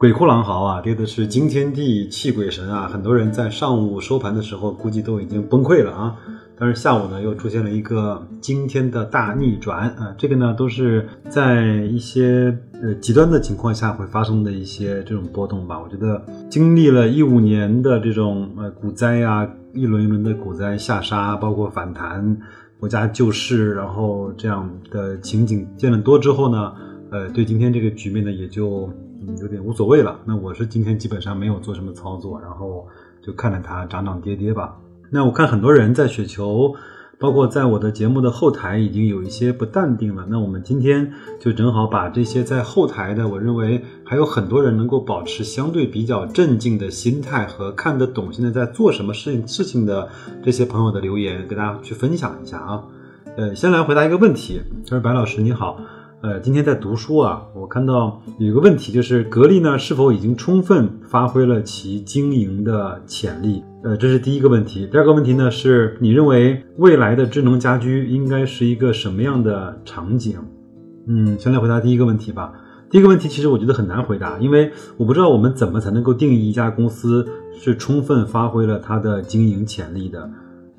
鬼哭狼嚎啊，跌的是惊天地泣鬼神啊，很多人在上午收盘的时候估计都已经崩溃了啊。但是下午呢，又出现了一个惊天的大逆转啊！这个呢，都是在一些呃极端的情况下会发生的一些这种波动吧。我觉得经历了一五年的这种呃股灾啊，一轮一轮的股灾下杀，包括反弹、国家救市，然后这样的情景见得多之后呢，呃，对今天这个局面呢，也就嗯有点无所谓了。那我是今天基本上没有做什么操作，然后就看着它涨涨跌跌吧。那我看很多人在雪球，包括在我的节目的后台已经有一些不淡定了。那我们今天就正好把这些在后台的，我认为还有很多人能够保持相对比较镇静的心态和看得懂现在在做什么事情事情的这些朋友的留言，给大家去分享一下啊。呃，先来回答一个问题，他说：“白老师你好。”呃，今天在读书啊，我看到有一个问题，就是格力呢是否已经充分发挥了其经营的潜力？呃，这是第一个问题。第二个问题呢，是你认为未来的智能家居应该是一个什么样的场景？嗯，先来回答第一个问题吧。第一个问题其实我觉得很难回答，因为我不知道我们怎么才能够定义一家公司是充分发挥了它的经营潜力的，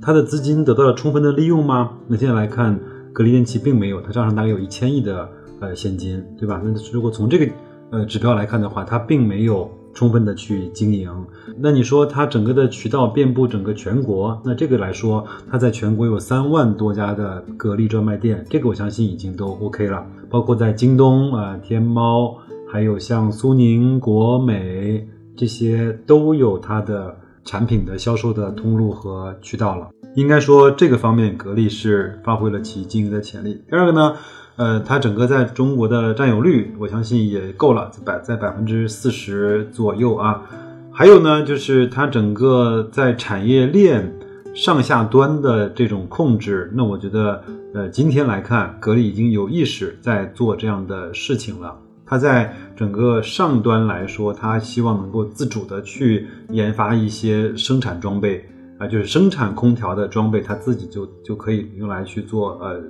它的资金得到了充分的利用吗？那现在来看。格力电器并没有，它账上大概有一千亿的呃现金，对吧？那如果从这个呃指标来看的话，它并没有充分的去经营。那你说它整个的渠道遍布整个全国，那这个来说，它在全国有三万多家的格力专卖店，这个我相信已经都 OK 了。包括在京东啊、天猫，还有像苏宁、国美这些，都有它的产品的销售的通路和渠道了。应该说，这个方面格力是发挥了其经营的潜力。第二个呢，呃，它整个在中国的占有率，我相信也够了，百在百分之四十左右啊。还有呢，就是它整个在产业链上下端的这种控制，那我觉得，呃，今天来看，格力已经有意识在做这样的事情了。它在整个上端来说，它希望能够自主的去研发一些生产装备。啊，就是生产空调的装备，它自己就就可以用来去做呃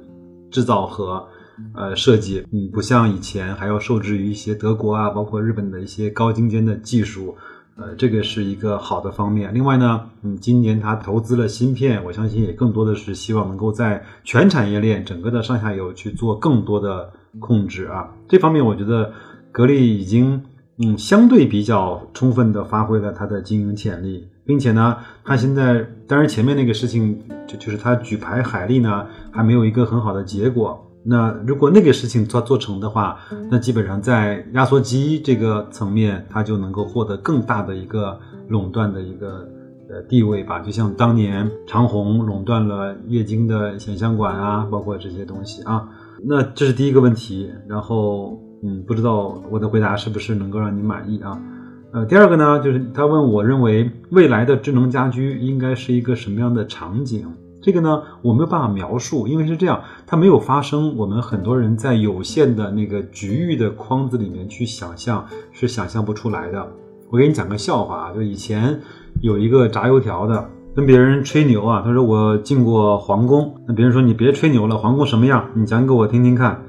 制造和呃设计，嗯，不像以前还要受制于一些德国啊，包括日本的一些高精尖的技术，呃，这个是一个好的方面。另外呢，嗯，今年它投资了芯片，我相信也更多的是希望能够在全产业链整个的上下游去做更多的控制啊。这方面我觉得格力已经嗯相对比较充分的发挥了它的经营潜力。并且呢，他现在当然前面那个事情就就是他举牌海利呢还没有一个很好的结果。那如果那个事情做做成的话，那基本上在压缩机这个层面，它就能够获得更大的一个垄断的一个呃地位吧。就像当年长虹垄断了液晶的显像管啊，包括这些东西啊。那这是第一个问题。然后嗯，不知道我的回答是不是能够让你满意啊？呃，第二个呢，就是他问我认为未来的智能家居应该是一个什么样的场景？这个呢，我没有办法描述，因为是这样，它没有发生。我们很多人在有限的那个局域的框子里面去想象，是想象不出来的。我给你讲个笑话啊，就以前有一个炸油条的跟别人吹牛啊，他说我进过皇宫，那别人说你别吹牛了，皇宫什么样？你讲给我听听看。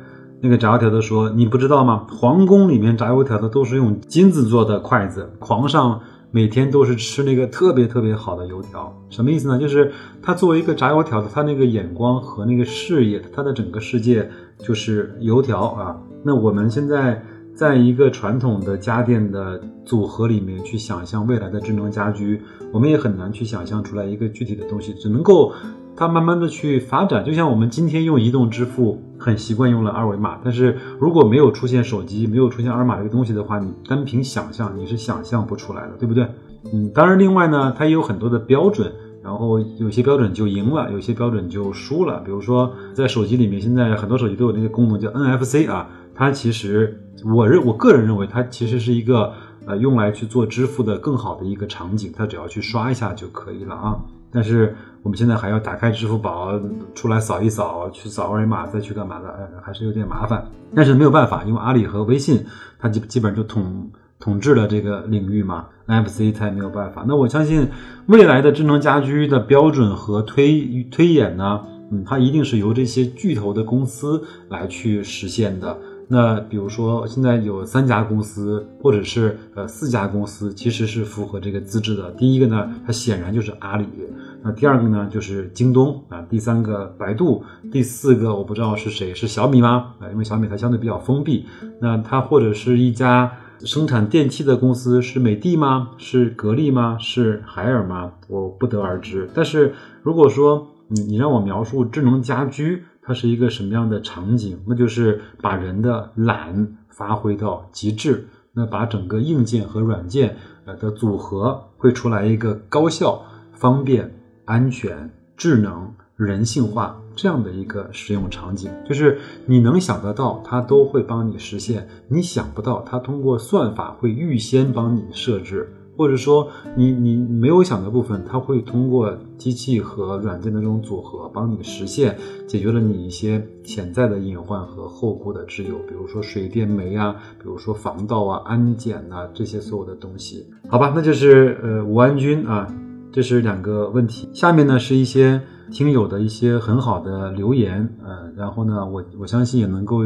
那个炸油条的说：“你不知道吗？皇宫里面炸油条的都是用金子做的筷子，皇上每天都是吃那个特别特别好的油条。什么意思呢？就是他作为一个炸油条的，他那个眼光和那个视野，他的整个世界就是油条啊。那我们现在在一个传统的家电的组合里面去想象未来的智能家居，我们也很难去想象出来一个具体的东西，只能够。”它慢慢的去发展，就像我们今天用移动支付很习惯用了二维码，但是如果没有出现手机，没有出现二维码这个东西的话，你单凭想象你是想象不出来的，对不对？嗯，当然，另外呢，它也有很多的标准，然后有些标准就赢了，有些标准就输了。比如说在手机里面，现在很多手机都有那个功能叫 NFC 啊，它其实我认我个人认为它其实是一个呃用来去做支付的更好的一个场景，它只要去刷一下就可以了啊。但是我们现在还要打开支付宝出来扫一扫，去扫二维码再去干嘛的，呃，还是有点麻烦。但是没有办法，因为阿里和微信它基基本上就统统治了这个领域嘛，NFC 它也没有办法。那我相信未来的智能家居的标准和推推演呢，嗯，它一定是由这些巨头的公司来去实现的。那比如说，现在有三家公司，或者是呃四家公司，其实是符合这个资质的。第一个呢，它显然就是阿里；那第二个呢，就是京东啊；第三个百度；第四个我不知道是谁，是小米吗？啊，因为小米它相对比较封闭。那它或者是一家生产电器的公司，是美的吗？是格力吗？是海尔吗？我不得而知。但是如果说你你让我描述智能家居，它是一个什么样的场景？那就是把人的懒发挥到极致，那把整个硬件和软件呃的组合，会出来一个高效、方便、安全、智能、人性化这样的一个使用场景。就是你能想得到，它都会帮你实现；你想不到，它通过算法会预先帮你设置。或者说，你你没有想的部分，它会通过机器和软件的这种组合，帮你实现，解决了你一些潜在的隐患和后顾的之忧，比如说水电煤啊，比如说防盗啊、安检呐这些所有的东西。好吧，那就是呃吴安军啊，这是两个问题。下面呢是一些听友的一些很好的留言，呃，然后呢，我我相信也能够。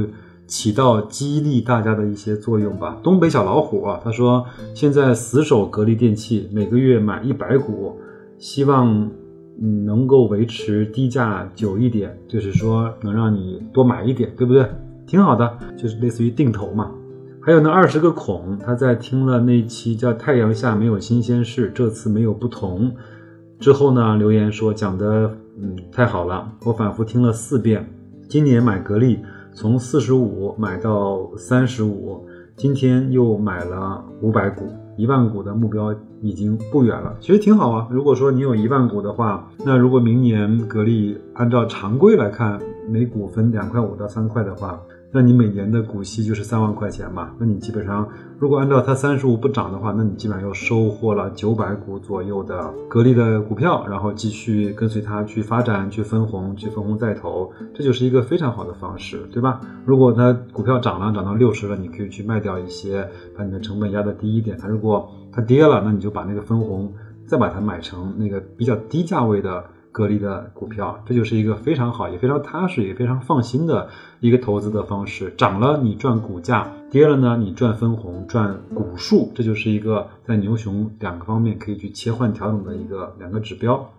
起到激励大家的一些作用吧。东北小老虎啊，他说现在死守格力电器，每个月买一百股，希望嗯能够维持低价久一点，就是说能让你多买一点，对不对？挺好的，就是类似于定投嘛。还有那二十个孔，他在听了那期叫《太阳下没有新鲜事》，这次没有不同之后呢，留言说讲的嗯太好了，我反复听了四遍，今年买格力。从四十五买到三十五，今天又买了五百股，一万股的目标已经不远了。其实挺好啊。如果说你有一万股的话，那如果明年格力按照常规来看，每股分两块五到三块的话。那你每年的股息就是三万块钱嘛？那你基本上，如果按照它三十五不涨的话，那你基本上又收获了九百股左右的格力的股票，然后继续跟随它去发展、去分红、去分红再投，这就是一个非常好的方式，对吧？如果它股票涨了，涨到六十了，你可以去卖掉一些，把你的成本压得低一点。它如果它跌了，那你就把那个分红再把它买成那个比较低价位的。格力的股票，这就是一个非常好、也非常踏实、也非常放心的一个投资的方式。涨了你赚股价，跌了呢你赚分红、赚股数，这就是一个在牛熊两个方面可以去切换调整的一个两个指标。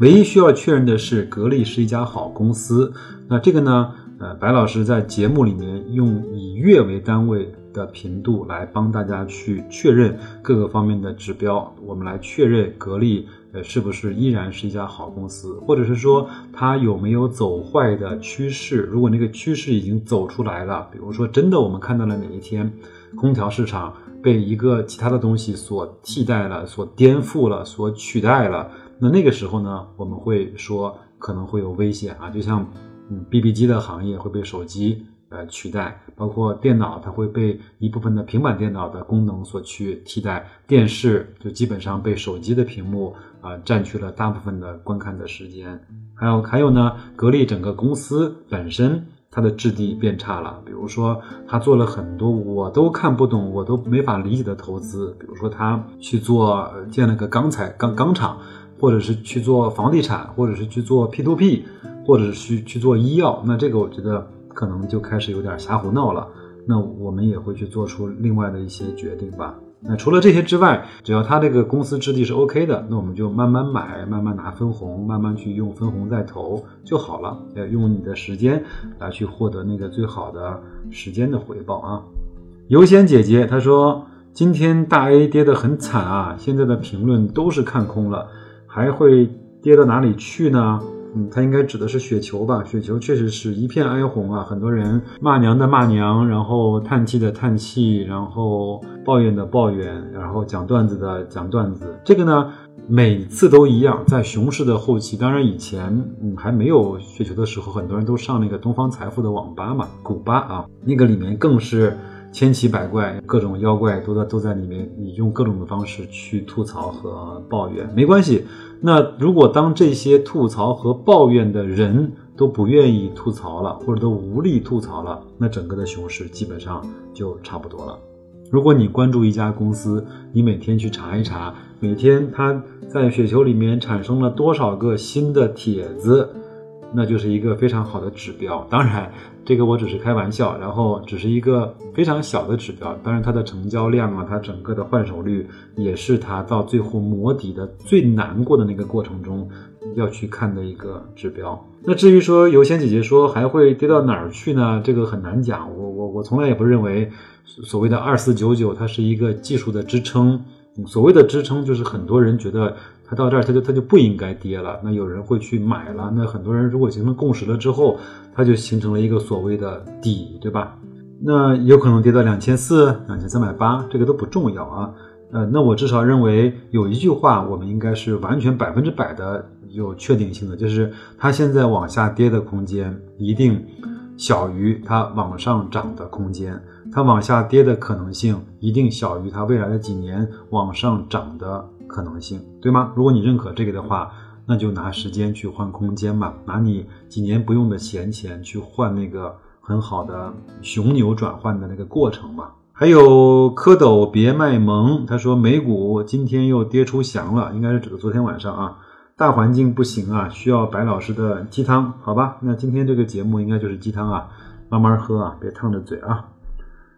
唯一需要确认的是，格力是一家好公司。那这个呢，呃，白老师在节目里面用以月为单位。的频度来帮大家去确认各个方面的指标，我们来确认格力呃是不是依然是一家好公司，或者是说它有没有走坏的趋势。如果那个趋势已经走出来了，比如说真的我们看到了哪一天空调市场被一个其他的东西所替代了、所颠覆了、所取代了，那那个时候呢，我们会说可能会有危险啊，就像嗯 BB 机的行业会被手机。呃，取代包括电脑，它会被一部分的平板电脑的功能所去替代，电视就基本上被手机的屏幕啊占据了大部分的观看的时间。还有还有呢，格力整个公司本身它的质地变差了，比如说它做了很多我都看不懂、我都没法理解的投资，比如说它去做建了个钢材钢钢厂，或者是去做房地产，或者是去做 P to P，或者是去去做医药，那这个我觉得。可能就开始有点瞎胡闹了，那我们也会去做出另外的一些决定吧。那除了这些之外，只要他这个公司质地是 OK 的，那我们就慢慢买，慢慢拿分红，慢慢去用分红再投就好了。要用你的时间来去获得那个最好的时间的回报啊。优先姐姐她说，今天大 A 跌得很惨啊，现在的评论都是看空了，还会跌到哪里去呢？嗯，它应该指的是雪球吧？雪球确实是一片哀鸿啊，很多人骂娘的骂娘，然后叹气的叹气，然后抱怨的抱怨，然后讲段子的讲段子。这个呢，每次都一样。在熊市的后期，当然以前嗯还没有雪球的时候，很多人都上那个东方财富的网吧嘛，古吧啊，那个里面更是千奇百怪，各种妖怪都在都在里面，你用各种的方式去吐槽和抱怨，没关系。那如果当这些吐槽和抱怨的人都不愿意吐槽了，或者都无力吐槽了，那整个的熊市基本上就差不多了。如果你关注一家公司，你每天去查一查，每天它在雪球里面产生了多少个新的帖子。那就是一个非常好的指标。当然，这个我只是开玩笑，然后只是一个非常小的指标。当然，它的成交量啊，它整个的换手率，也是它到最后磨底的最难过的那个过程中要去看的一个指标。那至于说有仙姐姐说还会跌到哪儿去呢？这个很难讲。我我我从来也不认为所谓的二四九九它是一个技术的支撑。所谓的支撑就是很多人觉得。它到这儿，它就它就不应该跌了。那有人会去买了。那很多人如果形成共识了之后，它就形成了一个所谓的底，对吧？那有可能跌到两千四、两千三百八，这个都不重要啊。呃，那我至少认为有一句话，我们应该是完全百分之百的有确定性的，就是它现在往下跌的空间一定小于它往上涨的空间，它往下跌的可能性一定小于它未来的几年往上涨的。可能性对吗？如果你认可这个的话，那就拿时间去换空间嘛，拿你几年不用的闲钱去换那个很好的熊牛转换的那个过程嘛。还有蝌蚪别卖萌，他说美股今天又跌出翔了，应该是指的昨天晚上啊。大环境不行啊，需要白老师的鸡汤，好吧？那今天这个节目应该就是鸡汤啊，慢慢喝啊，别烫着嘴啊。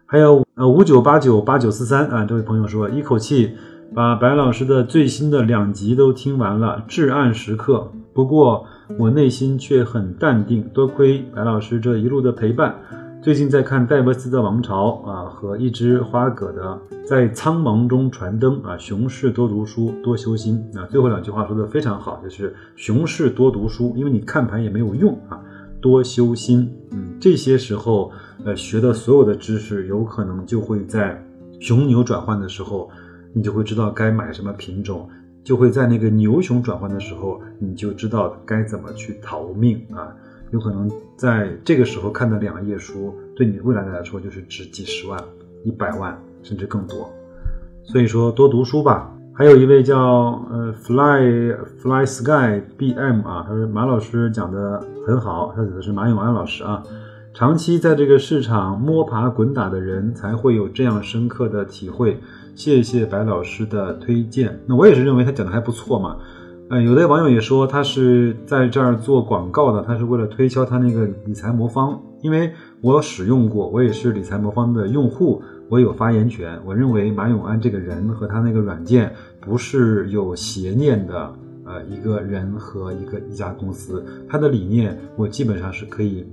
还有呃五九八九八九四三啊，这位朋友说一口气。把白老师的最新的两集都听完了，至暗时刻。不过我内心却很淡定，多亏白老师这一路的陪伴。最近在看戴维斯的《王朝》啊，和一只花蛤的《在苍茫中传灯》啊。熊市多读书，多修心啊。最后两句话说的非常好，就是熊市多读书，因为你看盘也没有用啊，多修心。嗯，这些时候呃学的所有的知识，有可能就会在熊牛转换的时候。你就会知道该买什么品种，就会在那个牛熊转换的时候，你就知道该怎么去逃命啊！有可能在这个时候看的两页书，对你未来来说就是值几十万、一百万甚至更多。所以说多读书吧。还有一位叫呃 Fly Fly Sky BM 啊，他说马老师讲的很好，他指的是马永安老师啊。长期在这个市场摸爬滚打的人才会有这样深刻的体会。谢谢白老师的推荐。那我也是认为他讲的还不错嘛。呃，有的网友也说他是在这儿做广告的，他是为了推销他那个理财魔方。因为我使用过，我也是理财魔方的用户，我有发言权。我认为马永安这个人和他那个软件不是有邪念的，呃，一个人和一个一家公司，他的理念我基本上是可以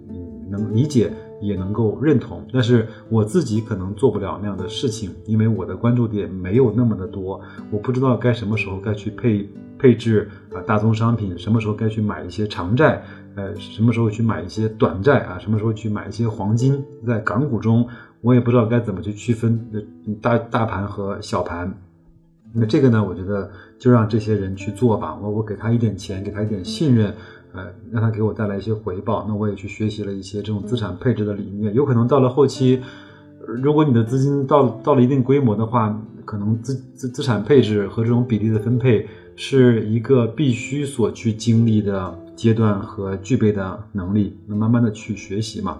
能理解。也能够认同，但是我自己可能做不了那样的事情，因为我的关注点没有那么的多，我不知道该什么时候该去配配置啊大宗商品，什么时候该去买一些长债，呃，什么时候去买一些短债啊，什么时候去买一些黄金，在港股中我也不知道该怎么去区分大大盘和小盘，那这个呢，我觉得就让这些人去做吧，我我给他一点钱，给他一点信任。呃，让他给我带来一些回报，那我也去学习了一些这种资产配置的理念。有可能到了后期，如果你的资金到到了一定规模的话，可能资资资产配置和这种比例的分配是一个必须所去经历的阶段和具备的能力。那慢慢的去学习嘛。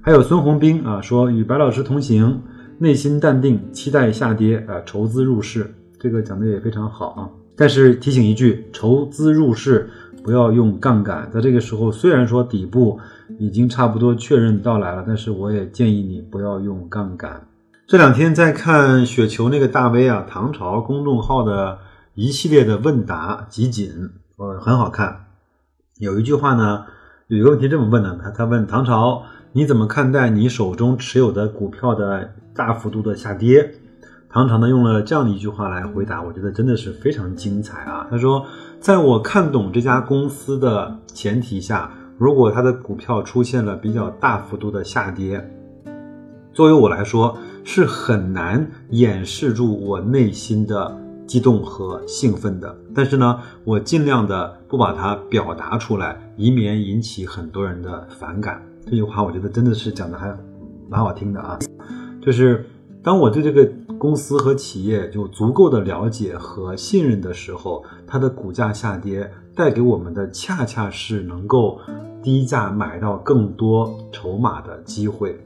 还有孙宏斌啊，说与白老师同行，内心淡定，期待下跌啊，筹资入市，这个讲的也非常好啊。但是提醒一句，筹资入市。不要用杠杆，在这个时候，虽然说底部已经差不多确认到来了，但是我也建议你不要用杠杆。这两天在看雪球那个大 V 啊，唐朝公众号的一系列的问答集锦，呃，很好看。有一句话呢，有一个问题这么问的，他他问唐朝，你怎么看待你手中持有的股票的大幅度的下跌？唐朝呢用了这样的一句话来回答，我觉得真的是非常精彩啊。他说，在我看懂这家公司的前提下，如果它的股票出现了比较大幅度的下跌，作为我来说是很难掩饰住我内心的激动和兴奋的。但是呢，我尽量的不把它表达出来，以免引起很多人的反感。这句话我觉得真的是讲的还蛮好听的啊。就是当我对这个公司和企业有足够的了解和信任的时候，它的股价下跌带给我们的恰恰是能够低价买到更多筹码的机会。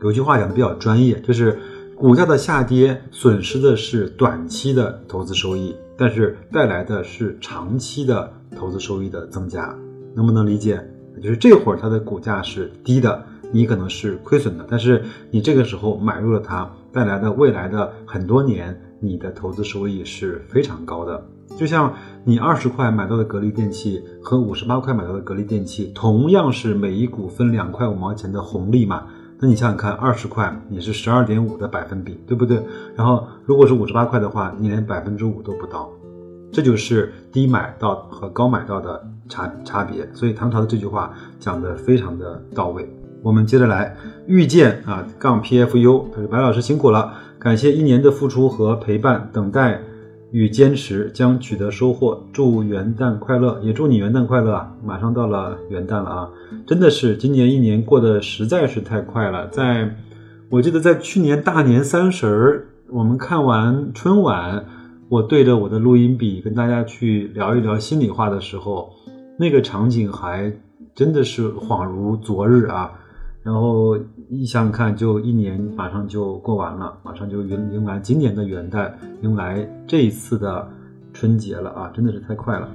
有句话讲的比较专业，就是股价的下跌损失的是短期的投资收益，但是带来的是长期的投资收益的增加。能不能理解？就是这会儿它的股价是低的，你可能是亏损的，但是你这个时候买入了它，带来的未来的很多年，你的投资收益是非常高的。就像你二十块买到的格力电器和五十八块买到的格力电器，同样是每一股分两块五毛钱的红利嘛。那你想想看，二十块你是十二点五的百分比，对不对？然后如果是五十八块的话，你连百分之五都不到，这就是低买到和高买到的差差别。所以唐朝的这句话讲的非常的到位。我们接着来，遇见啊杠 pfu，他说白老师辛苦了，感谢一年的付出和陪伴，等待。与坚持将取得收获，祝元旦快乐，也祝你元旦快乐啊！马上到了元旦了啊，真的是今年一年过得实在是太快了。在，我记得在去年大年三十儿，我们看完春晚，我对着我的录音笔跟大家去聊一聊心里话的时候，那个场景还真的是恍如昨日啊。然后一想想看，就一年马上就过完了，马上就迎迎来今年的元旦，迎来这一次的春节了啊！真的是太快了。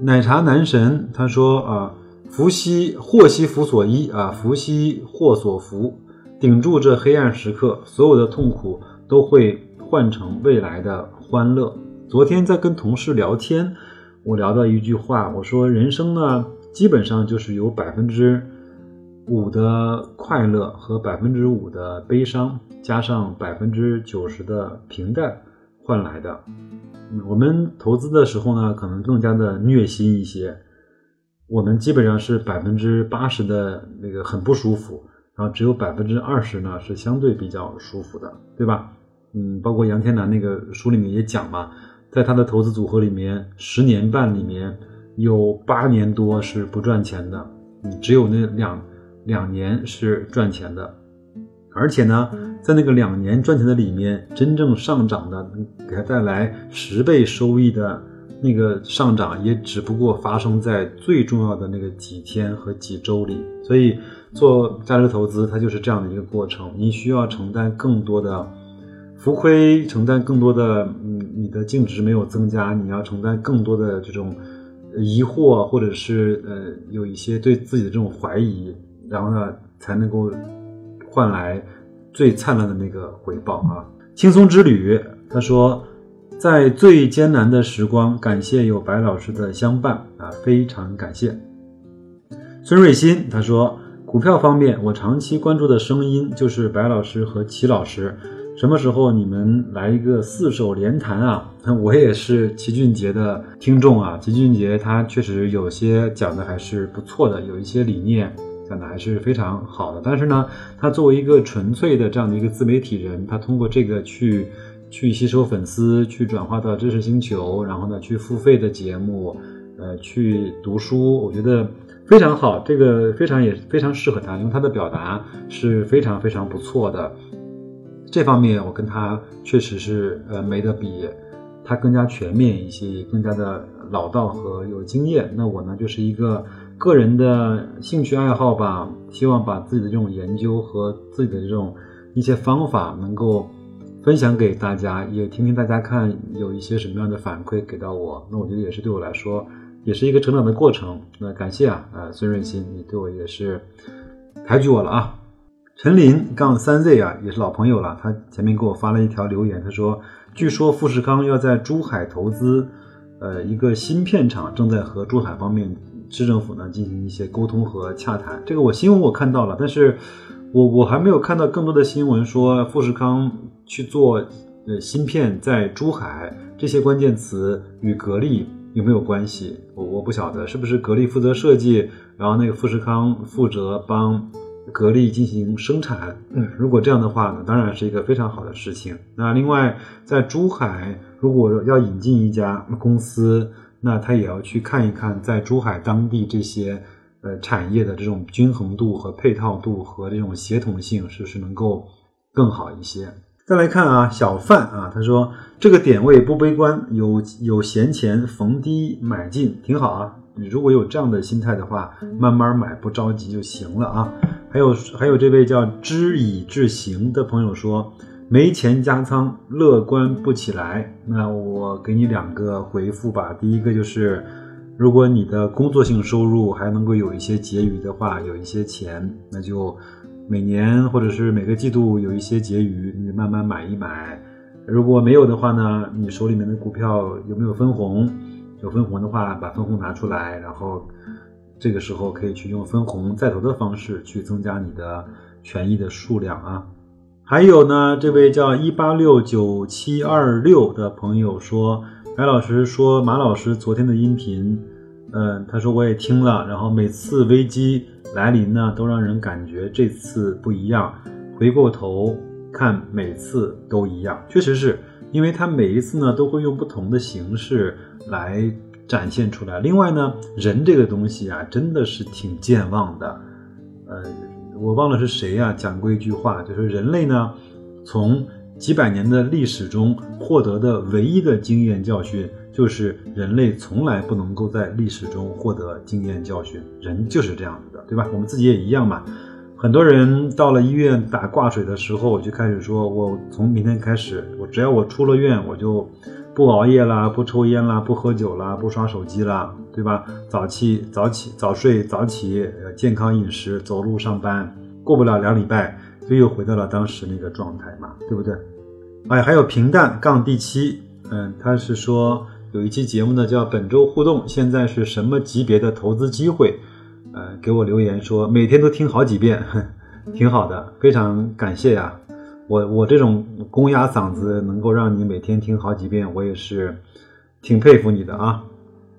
奶茶男神他说啊，福兮祸兮福所依啊，福兮祸所伏，顶住这黑暗时刻，所有的痛苦都会换成未来的欢乐。昨天在跟同事聊天，我聊到一句话，我说人生呢，基本上就是有百分之。五的快乐和百分之五的悲伤，加上百分之九十的平淡换来的。嗯我们投资的时候呢，可能更加的虐心一些。我们基本上是百分之八十的那个很不舒服，然后只有百分之二十呢是相对比较舒服的，对吧？嗯，包括杨天南那个书里面也讲嘛，在他的投资组合里面，十年半里面有八年多是不赚钱的，嗯，只有那两。两年是赚钱的，而且呢，在那个两年赚钱的里面，真正上涨的，给他带来十倍收益的那个上涨，也只不过发生在最重要的那个几天和几周里。所以，做价值投资，它就是这样的一个过程。你需要承担更多的浮亏，承担更多的，嗯，你的净值没有增加，你要承担更多的这种疑惑，或者是呃，有一些对自己的这种怀疑。然后呢，才能够换来最灿烂的那个回报啊！轻松之旅，他说，在最艰难的时光，感谢有白老师的相伴啊，非常感谢。孙瑞鑫他说，股票方面，我长期关注的声音就是白老师和齐老师，什么时候你们来一个四手联弹啊？我也是齐俊杰的听众啊，齐俊杰他确实有些讲的还是不错的，有一些理念。讲的还是非常好的，但是呢，他作为一个纯粹的这样的一个自媒体人，他通过这个去去吸收粉丝，去转化到知识星球，然后呢，去付费的节目，呃，去读书，我觉得非常好，这个非常也非常适合他，因为他的表达是非常非常不错的。这方面我跟他确实是呃没得比，他更加全面一些，更加的老道和有经验。那我呢，就是一个。个人的兴趣爱好吧，希望把自己的这种研究和自己的这种一些方法能够分享给大家，也听听大家看有一些什么样的反馈给到我。那我觉得也是对我来说，也是一个成长的过程。那感谢啊，呃，孙润新，你对我也是抬举我了啊。陈林杠三 Z 啊，也是老朋友了，他前面给我发了一条留言，他说，据说富士康要在珠海投资，呃，一个芯片厂，正在和珠海方面。市政府呢进行一些沟通和洽谈，这个我新闻我看到了，但是我我还没有看到更多的新闻说富士康去做呃芯片在珠海这些关键词与格力有没有关系？我我不晓得是不是格力负责设计，然后那个富士康负责帮格力进行生产。嗯，如果这样的话呢，当然是一个非常好的事情。那另外在珠海如果要引进一家公司。那他也要去看一看，在珠海当地这些呃产业的这种均衡度和配套度和这种协同性，是不是能够更好一些。再来看啊，小范啊，他说这个点位不悲观，有有闲钱逢低买进，挺好啊。你如果有这样的心态的话，慢慢买，不着急就行了啊。还有还有这位叫知以至行的朋友说，没钱加仓，乐观不起来。那我给你两个回复吧。第一个就是，如果你的工作性收入还能够有一些结余的话，有一些钱，那就。每年或者是每个季度有一些结余，你慢慢买一买。如果没有的话呢，你手里面的股票有没有分红？有分红的话，把分红拿出来，然后这个时候可以去用分红再投的方式去增加你的权益的数量啊。还有呢，这位叫一八六九七二六的朋友说，白老师说马老师昨天的音频，嗯，他说我也听了，然后每次危机。来临呢，都让人感觉这次不一样。回过头看，每次都一样，确实是因为他每一次呢都会用不同的形式来展现出来。另外呢，人这个东西啊，真的是挺健忘的。呃，我忘了是谁呀讲过一句话，就是人类呢，从几百年的历史中获得的唯一的经验教训。就是人类从来不能够在历史中获得经验教训，人就是这样子的，对吧？我们自己也一样嘛。很多人到了医院打挂水的时候，我就开始说：“我从明天开始，我只要我出了院，我就不熬夜啦，不抽烟啦，不喝酒啦，不刷手机啦，对吧？早起早起早睡早起，健康饮食，走路上班。过不了两礼拜，就又回到了当时那个状态嘛，对不对？哎，还有平淡杠第七，嗯，他是说。有一期节目呢，叫本周互动，现在是什么级别的投资机会？呃，给我留言说每天都听好几遍，挺好的，非常感谢呀。我我这种公鸭嗓子能够让你每天听好几遍，我也是挺佩服你的啊。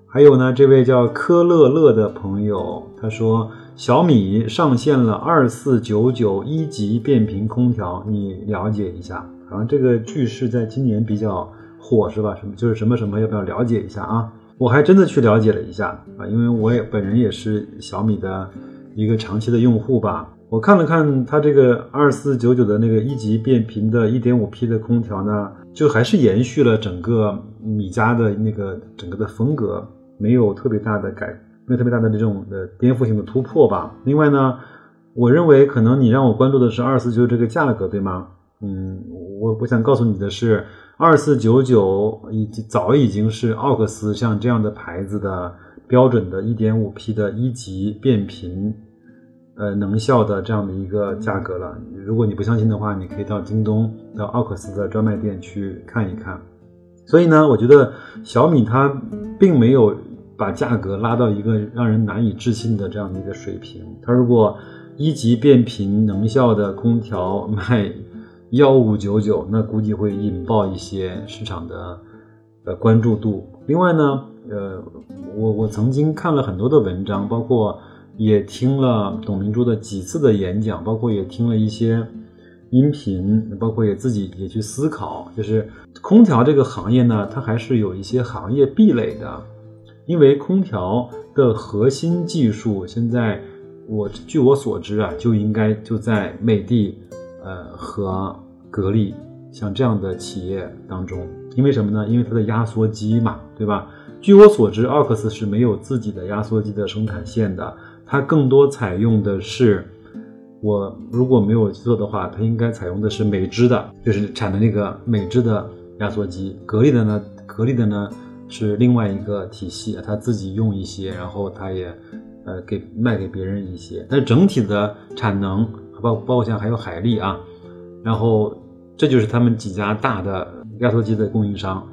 还有呢，这位叫科乐乐的朋友，他说小米上线了二四九九一级变频空调，你了解一下。好像这个句式在今年比较。火是吧？什么就是什么什么？要不要了解一下啊？我还真的去了解了一下啊，因为我也本人也是小米的一个长期的用户吧。我看了看它这个二四九九的那个一级变频的 1.5P 的空调呢，就还是延续了整个米家的那个整个的风格，没有特别大的改，没有特别大的这种的颠覆性的突破吧。另外呢，我认为可能你让我关注的是二四九这个价格，对吗？嗯，我我想告诉你的是。二四九九已经早已经是奥克斯像这样的牌子的标准的 1.5P 的一级变频，呃能效的这样的一个价格了。如果你不相信的话，你可以到京东到奥克斯的专卖店去看一看。所以呢，我觉得小米它并没有把价格拉到一个让人难以置信的这样的一个水平。它如果一级变频能效的空调 卖。幺五九九，那估计会引爆一些市场的呃关注度。另外呢，呃，我我曾经看了很多的文章，包括也听了董明珠的几次的演讲，包括也听了一些音频，包括也自己也去思考，就是空调这个行业呢，它还是有一些行业壁垒的，因为空调的核心技术现在我据我所知啊，就应该就在美的，呃和。格力像这样的企业当中，因为什么呢？因为它的压缩机嘛，对吧？据我所知，奥克斯是没有自己的压缩机的生产线的，它更多采用的是，我如果没有记错的话，它应该采用的是美芝的，就是产的那个美芝的压缩机。格力的呢，格力的呢是另外一个体系，它自己用一些，然后它也呃给卖给别人一些，但是整体的产能包包括像还有海力啊，然后。这就是他们几家大的压缩机的供应商，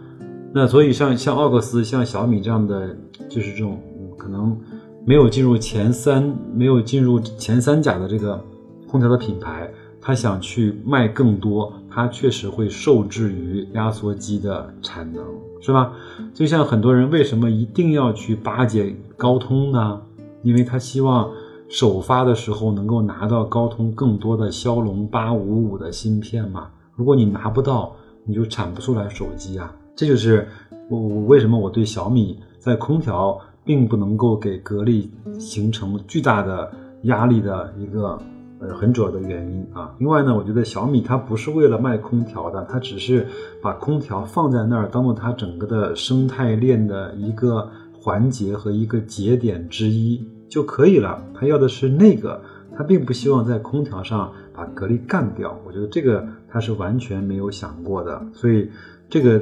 那所以像像奥克斯、像小米这样的，就是这种可能没有进入前三、没有进入前三甲的这个空调的品牌，他想去卖更多，他确实会受制于压缩机的产能，是吧？就像很多人为什么一定要去巴结高通呢？因为他希望首发的时候能够拿到高通更多的骁龙八五五的芯片嘛。如果你拿不到，你就产不出来手机啊！这就是我我为什么我对小米在空调并不能够给格力形成巨大的压力的一个呃很主要的原因啊。另外呢，我觉得小米它不是为了卖空调的，它只是把空调放在那儿，当做它整个的生态链的一个环节和一个节点之一就可以了。它要的是那个，它并不希望在空调上把格力干掉。我觉得这个它是完全没有想过的，所以这个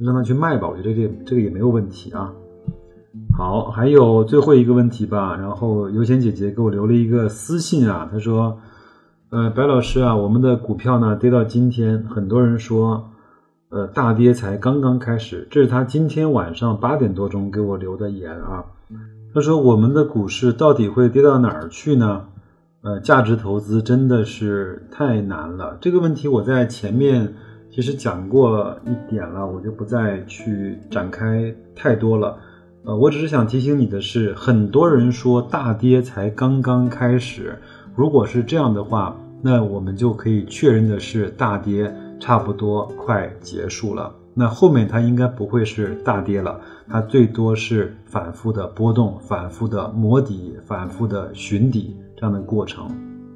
让它去卖吧，我觉得这这个也没有问题啊。好，还有最后一个问题吧。然后有钱姐姐给我留了一个私信啊，她说：“呃，白老师啊，我们的股票呢跌到今天，很多人说，呃，大跌才刚刚开始。”这是她今天晚上八点多钟给我留的言啊。她说：“我们的股市到底会跌到哪儿去呢？呃，价值投资真的是太难了。这个问题我在前面其实讲过一点了，我就不再去展开太多了。”呃，我只是想提醒你的是，很多人说大跌才刚刚开始。如果是这样的话，那我们就可以确认的是，大跌差不多快结束了。那后面它应该不会是大跌了，它最多是反复的波动、反复的磨底、反复的寻底这样的过程，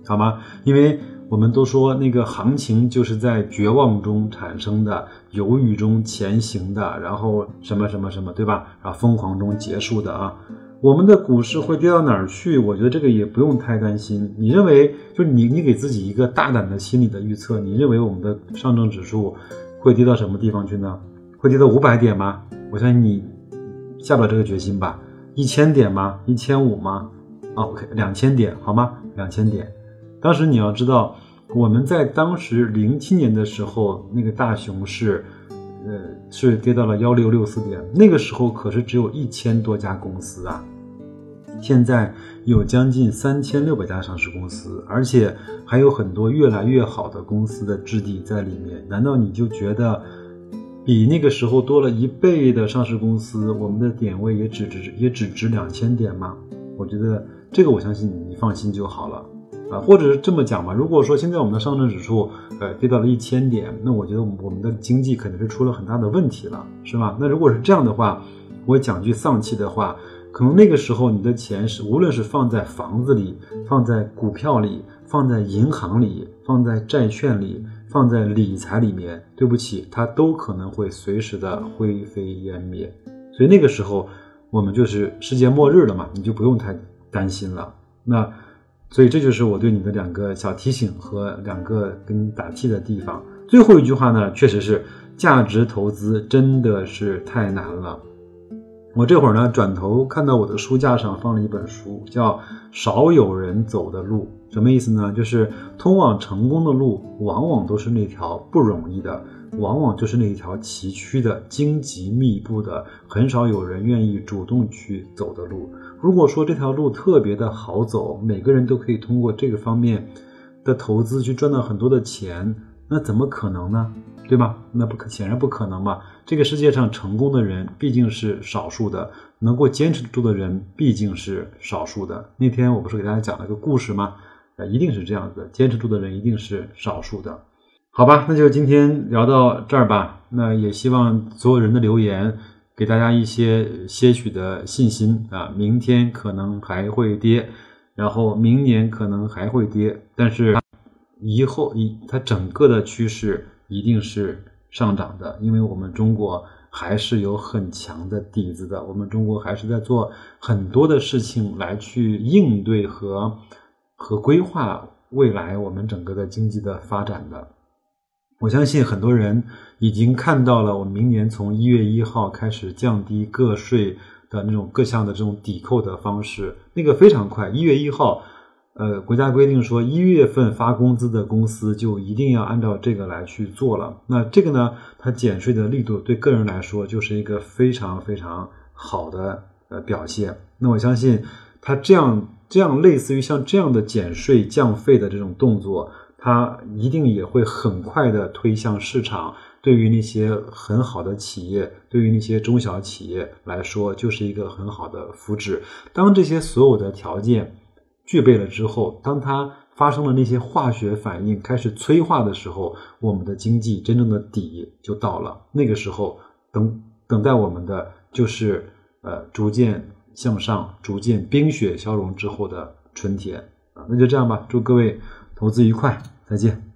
好吗？因为。我们都说那个行情就是在绝望中产生的，犹豫中前行的，然后什么什么什么，对吧？然后疯狂中结束的啊。我们的股市会跌到哪儿去？我觉得这个也不用太担心。你认为，就是你你给自己一个大胆的心理的预测，你认为我们的上证指数会跌到什么地方去呢？会跌到五百点吗？我相信你下不了这个决心吧？一千点吗？一千五吗啊？OK，两千点好吗？两千点。当时你要知道，我们在当时零七年的时候，那个大熊市，呃，是跌到了幺六六四点。那个时候可是只有一千多家公司啊，现在有将近三千六百家上市公司，而且还有很多越来越好的公司的质地在里面。难道你就觉得比那个时候多了一倍的上市公司，我们的点位也只值也只值两千点吗？我觉得这个，我相信你，你放心就好了。啊，或者是这么讲吧，如果说现在我们的上证指数，呃，跌到了一千点，那我觉得我们的经济肯定是出了很大的问题了，是吧？那如果是这样的话，我讲句丧气的话，可能那个时候你的钱是无论是放在房子里、放在股票里、放在银行里、放在债券里、放在理财里面，对不起，它都可能会随时的灰飞烟灭。所以那个时候我们就是世界末日了嘛，你就不用太担心了。那。所以这就是我对你的两个小提醒和两个跟你打气的地方。最后一句话呢，确实是价值投资真的是太难了。我这会儿呢转头看到我的书架上放了一本书，叫《少有人走的路》，什么意思呢？就是通往成功的路，往往都是那条不容易的，往往就是那一条崎岖的、荆棘密布的，很少有人愿意主动去走的路。如果说这条路特别的好走，每个人都可以通过这个方面的投资去赚到很多的钱，那怎么可能呢？对吗？那不可显然不可能嘛。这个世界上成功的人毕竟是少数的，能够坚持住的人毕竟是少数的。那天我不是给大家讲了个故事吗？呃，一定是这样子，坚持住的人一定是少数的。好吧，那就今天聊到这儿吧。那也希望所有人的留言。给大家一些些许的信心啊，明天可能还会跌，然后明年可能还会跌，但是以后一它整个的趋势一定是上涨的，因为我们中国还是有很强的底子的，我们中国还是在做很多的事情来去应对和和规划未来我们整个的经济的发展的。我相信很多人已经看到了，我明年从一月一号开始降低个税的那种各项的这种抵扣的方式，那个非常快。一月一号，呃，国家规定说一月份发工资的公司就一定要按照这个来去做了。那这个呢，它减税的力度对个人来说就是一个非常非常好的呃表现。那我相信，它这样这样类似于像这样的减税降费的这种动作。它一定也会很快的推向市场，对于那些很好的企业，对于那些中小企业来说，就是一个很好的福祉。当这些所有的条件具备了之后，当它发生了那些化学反应开始催化的时候，我们的经济真正的底就到了。那个时候，等等待我们的就是呃逐渐向上、逐渐冰雪消融之后的春天啊。那就这样吧，祝各位投资愉快，再见。